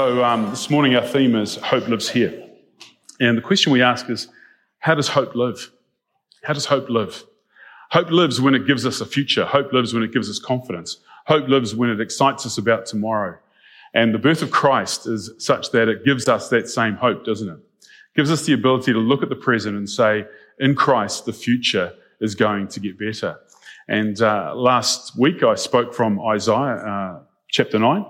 So, um, this morning our theme is Hope Lives Here. And the question we ask is how does hope live? How does hope live? Hope lives when it gives us a future. Hope lives when it gives us confidence. Hope lives when it excites us about tomorrow. And the birth of Christ is such that it gives us that same hope, doesn't it? it gives us the ability to look at the present and say, in Christ, the future is going to get better. And uh, last week I spoke from Isaiah uh, chapter 9,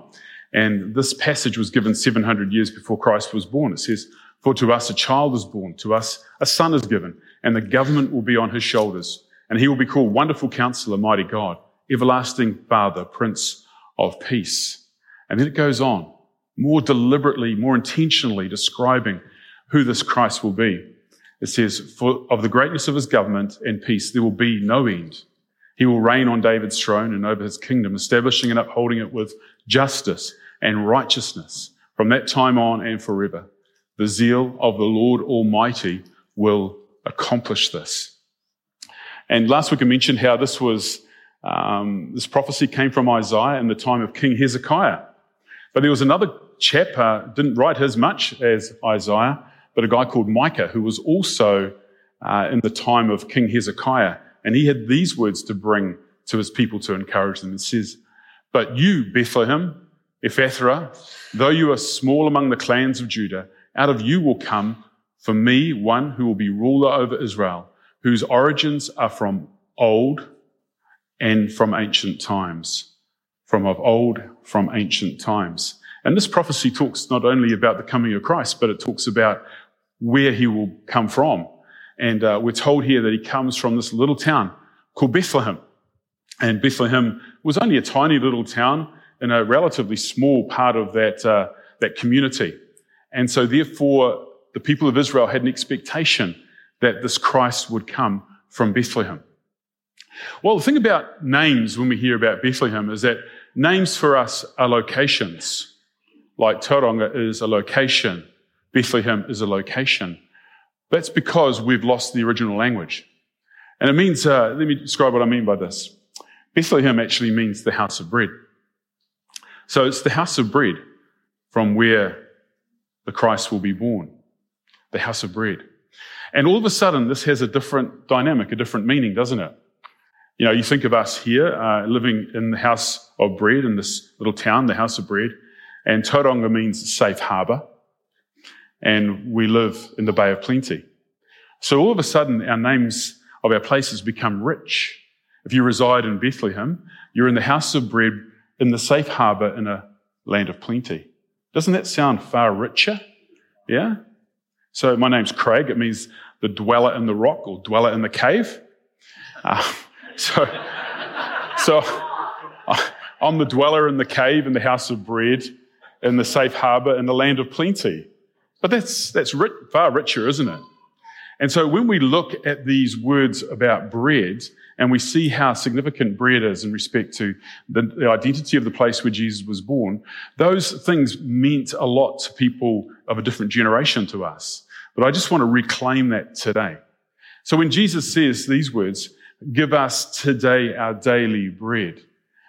and this passage was given 700 years before Christ was born. It says, For to us a child is born, to us a son is given, and the government will be on his shoulders. And he will be called Wonderful Counselor, Mighty God, Everlasting Father, Prince of Peace. And then it goes on, more deliberately, more intentionally describing who this Christ will be. It says, For of the greatness of his government and peace, there will be no end. He will reign on David's throne and over his kingdom, establishing and upholding it with justice and righteousness from that time on and forever. The zeal of the Lord Almighty will accomplish this. And last week I mentioned how this was, um, this prophecy came from Isaiah in the time of King Hezekiah. But there was another chap, uh, didn't write as much as Isaiah, but a guy called Micah, who was also uh, in the time of King Hezekiah. And he had these words to bring to his people to encourage them. It says, But you, Bethlehem, Ephrathah, though you are small among the clans of Judah, out of you will come for me one who will be ruler over Israel, whose origins are from old and from ancient times. From of old, from ancient times. And this prophecy talks not only about the coming of Christ, but it talks about where he will come from. And uh, we're told here that he comes from this little town called Bethlehem. And Bethlehem was only a tiny little town in a relatively small part of that, uh, that community. And so therefore, the people of Israel had an expectation that this Christ would come from Bethlehem. Well, the thing about names when we hear about Bethlehem is that names for us are locations. Like Tauranga is a location. Bethlehem is a location. That's because we've lost the original language. And it means, uh, let me describe what I mean by this. Bethlehem actually means the house of bread. So it's the house of bread from where the Christ will be born. The house of bread. And all of a sudden, this has a different dynamic, a different meaning, doesn't it? You know, you think of us here uh, living in the house of bread in this little town, the house of bread, and Tauranga means safe harbor and we live in the Bay of Plenty. So all of a sudden, our names of our places become rich. If you reside in Bethlehem, you're in the house of bread in the safe harbor in a land of plenty. Doesn't that sound far richer? Yeah? So my name's Craig. It means the dweller in the rock or dweller in the cave. Uh, so, so I'm the dweller in the cave in the house of bread in the safe harbor in the land of plenty. But that's, that's rich, far richer, isn't it? And so when we look at these words about bread and we see how significant bread is in respect to the, the, identity of the place where Jesus was born, those things meant a lot to people of a different generation to us. But I just want to reclaim that today. So when Jesus says these words, give us today our daily bread,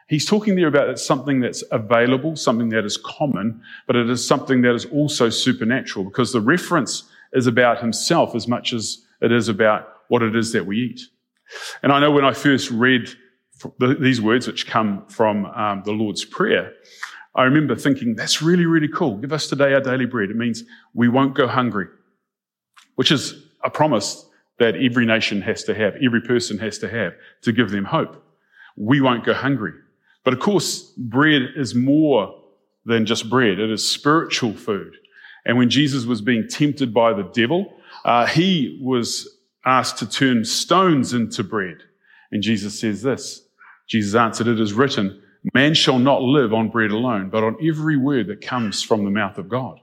He's talking there about something that's available, something that is common, but it is something that is also supernatural because the reference is about himself as much as it is about what it is that we eat. And I know when I first read these words, which come from um, the Lord's Prayer, I remember thinking, that's really, really cool. Give us today our daily bread. It means we won't go hungry, which is a promise that every nation has to have, every person has to have to give them hope. We won't go hungry. But of course, bread is more than just bread. It is spiritual food. And when Jesus was being tempted by the devil, uh, he was asked to turn stones into bread. And Jesus says this. Jesus answered, it is written, man shall not live on bread alone, but on every word that comes from the mouth of God.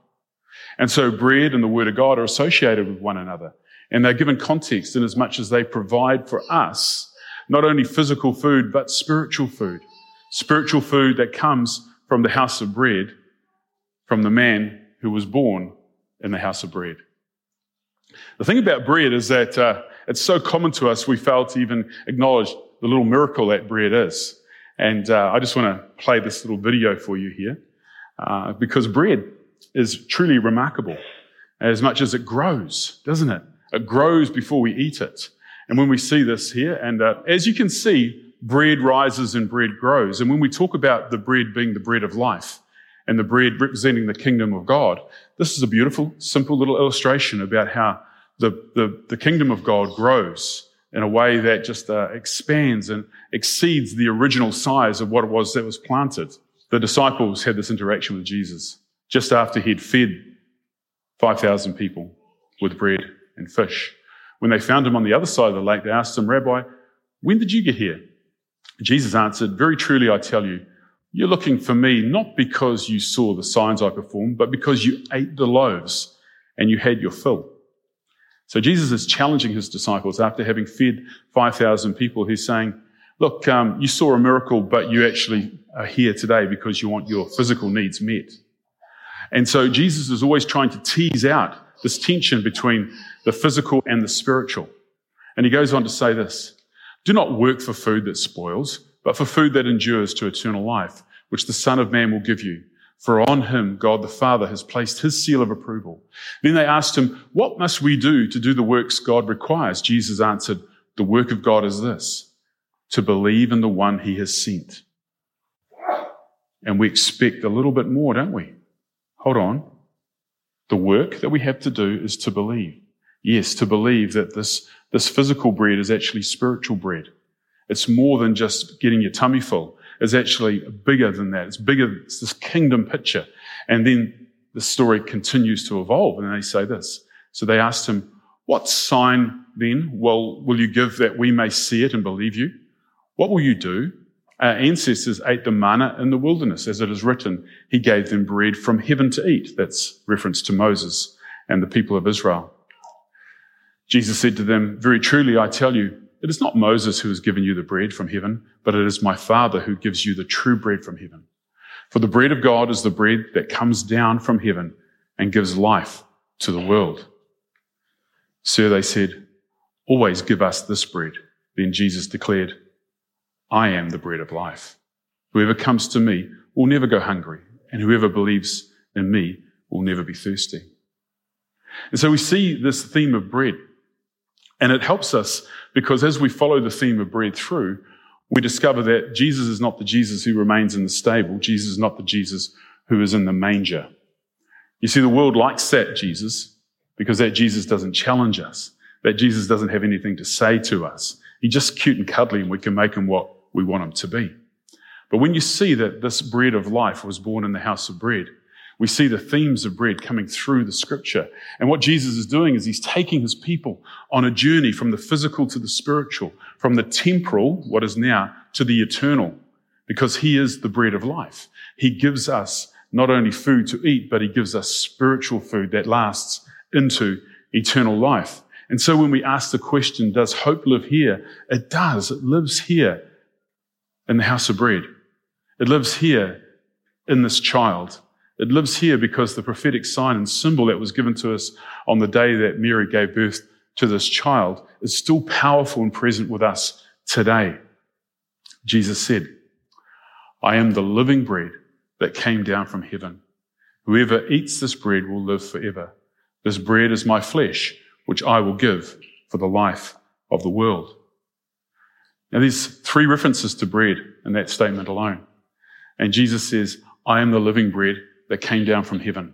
And so bread and the word of God are associated with one another. And they're given context in as much as they provide for us not only physical food, but spiritual food spiritual food that comes from the house of bread, from the man who was born in the house of bread. The thing about bread is that uh, it's so common to us, we fail to even acknowledge the little miracle that bread is. And uh, I just want to play this little video for you here, uh, because bread is truly remarkable as much as it grows, doesn't it? It grows before we eat it. And when we see this here, and uh, as you can see, bread rises and bread grows. And when we talk about the bread being the bread of life and the bread representing the kingdom of God, this is a beautiful, simple little illustration about how the, the, the kingdom of God grows in a way that just uh, expands and exceeds the original size of what it was that was planted. The disciples had this interaction with Jesus just after he'd fed 5,000 people with bread and fish. When they found him on the other side of the lake, they asked him, Rabbi, when did you get here? Jesus answered, Very truly, I tell you, you're looking for me not because you saw the signs I performed, but because you ate the loaves and you had your fill. So Jesus is challenging his disciples after having fed 5,000 people. He's saying, look, um, you saw a miracle, but you actually are here today because you want your physical needs met. And so Jesus is always trying to tease out this tension between the physical and the spiritual. And he goes on to say this, do not work for food that spoils, but for food that endures to eternal life, which the Son of Man will give you. For on him, God the Father has placed his seal of approval. Then they asked him, What must we do to do the works God requires? Jesus answered, The work of God is this, to believe in the one he has sent. And we expect a little bit more, don't we? Hold on. The work that we have to do is to believe. Yes, to believe that this, this physical bread is actually spiritual bread. It's more than just getting your tummy full It's actually bigger than that. It's bigger, it's this kingdom picture. And then the story continues to evolve. And they say this. So they asked him, What sign then will, will you give that we may see it and believe you? What will you do? Our ancestors ate the manna in the wilderness, as it is written, He gave them bread from heaven to eat. That's reference to Moses and the people of Israel. Jesus said to them, Very truly, I tell you, it is not Moses who has given you the bread from heaven, but it is my Father who gives you the true bread from heaven. For the bread of God is the bread that comes down from heaven and gives life to the world. Sir, they said, always give us this bread. Then Jesus declared, I am the bread of life. Whoever comes to me will never go hungry, and whoever believes in me will never be thirsty. And so we see this theme of bread and it helps us because as we follow the theme of bread through, we discover that Jesus is not the Jesus who remains in the stable. Jesus is not the Jesus who is in the manger. You see, the world likes that Jesus because that Jesus doesn't challenge us. That Jesus doesn't have anything to say to us. He's just cute and cuddly and we can make him what we want him to be. But when you see that this bread of life was born in the house of bread, we see the themes of bread coming through the scripture. And what Jesus is doing is he's taking his people on a journey from the physical to the spiritual, from the temporal, what is now, to the eternal, because he is the bread of life. He gives us not only food to eat, but he gives us spiritual food that lasts into eternal life. And so when we ask the question, does hope live here? It does. It lives here in the house of bread. It lives here in this child. It lives here because the prophetic sign and symbol that was given to us on the day that Mary gave birth to this child is still powerful and present with us today. Jesus said, I am the living bread that came down from heaven. Whoever eats this bread will live forever. This bread is my flesh, which I will give for the life of the world. Now, there's three references to bread in that statement alone. And Jesus says, I am the living bread that came down from heaven.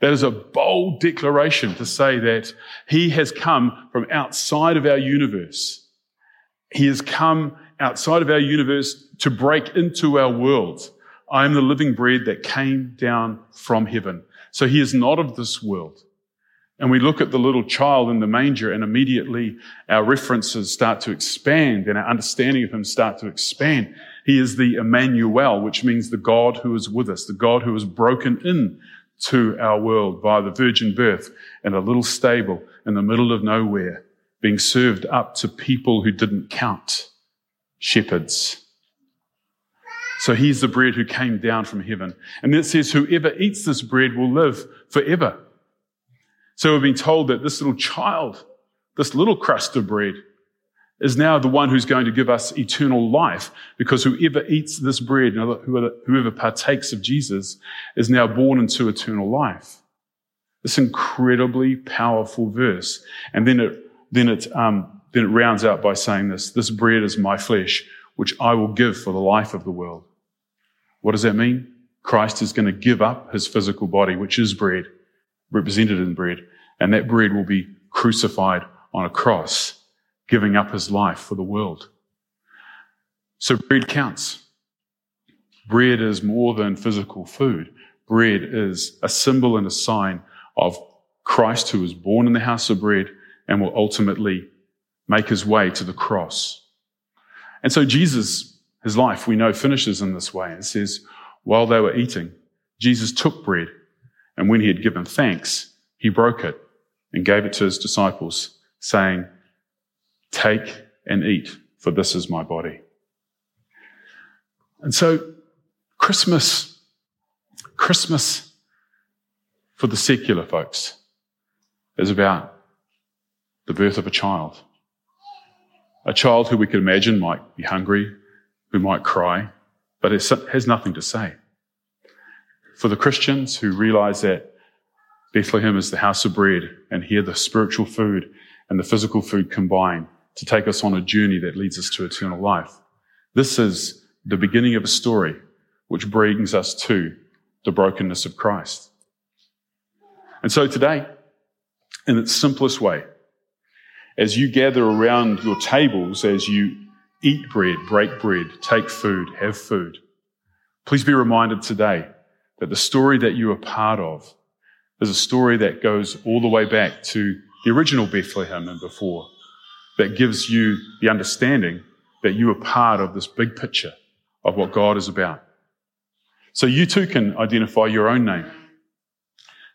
That is a bold declaration to say that he has come from outside of our universe. He has come outside of our universe to break into our world. I am the living bread that came down from heaven. So he is not of this world. And we look at the little child in the manger and immediately our references start to expand and our understanding of him start to expand. He is the Emmanuel, which means the God who is with us, the God who has broken in to our world by the virgin birth in a little stable in the middle of nowhere, being served up to people who didn't count, shepherds. So he's the bread who came down from heaven. And it says, whoever eats this bread will live forever. So we've been told that this little child, this little crust of bread, is now the one who's going to give us eternal life because whoever eats this bread, whoever partakes of Jesus, is now born into eternal life. This incredibly powerful verse. And then it, then it, um, then it rounds out by saying this, this bread is my flesh, which I will give for the life of the world. What does that mean? Christ is going to give up his physical body, which is bread, represented in bread, and that bread will be crucified on a cross giving up his life for the world. So bread counts. Bread is more than physical food. Bread is a symbol and a sign of Christ who was born in the house of bread and will ultimately make his way to the cross. And so Jesus, his life, we know, finishes in this way. It says, while they were eating, Jesus took bread, and when he had given thanks, he broke it and gave it to his disciples, saying, Take and eat, for this is my body. And so, Christmas, Christmas for the secular folks is about the birth of a child. A child who we could imagine might be hungry, who might cry, but has nothing to say. For the Christians who realize that Bethlehem is the house of bread and here the spiritual food and the physical food combine, to take us on a journey that leads us to eternal life. This is the beginning of a story which brings us to the brokenness of Christ. And so today, in its simplest way, as you gather around your tables, as you eat bread, break bread, take food, have food, please be reminded today that the story that you are part of is a story that goes all the way back to the original Bethlehem and before that gives you the understanding that you are part of this big picture of what God is about. So you too can identify your own name.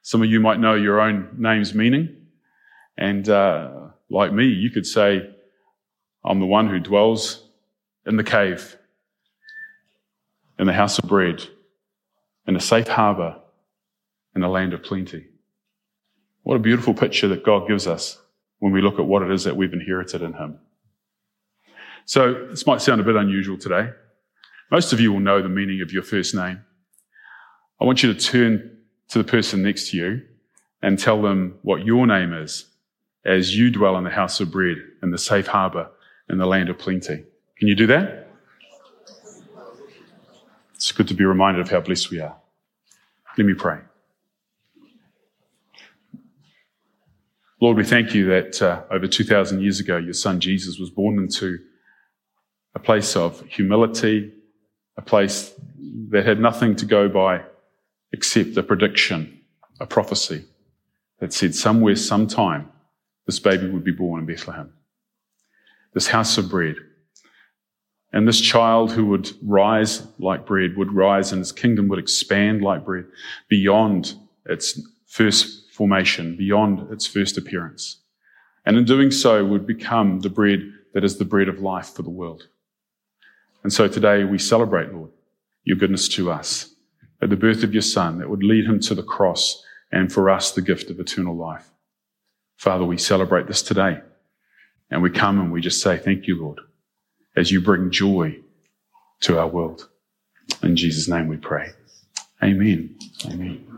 Some of you might know your own name's meaning. And uh, like me, you could say, I'm the one who dwells in the cave, in the house of bread, in a safe harbor, in a land of plenty. What a beautiful picture that God gives us when we look at what it is that we've inherited in Him. So this might sound a bit unusual today. Most of you will know the meaning of your first name. I want you to turn to the person next to you and tell them what your name is as you dwell in the house of bread in the safe harbor in the land of plenty. Can you do that? It's good to be reminded of how blessed we are. Let me pray. Lord, we thank you that uh, over 2,000 years ago, your son Jesus was born into a place of humility, a place that had nothing to go by except a prediction, a prophecy that said somewhere, sometime, this baby would be born in Bethlehem. This house of bread. And this child who would rise like bread would rise and his kingdom would expand like bread beyond its first formation beyond its first appearance. And in doing so would become the bread that is the bread of life for the world. And so today we celebrate, Lord, your goodness to us at the birth of your son that would lead him to the cross and for us the gift of eternal life. Father, we celebrate this today and we come and we just say, thank you, Lord, as you bring joy to our world. In Jesus' name we pray. Amen. Amen.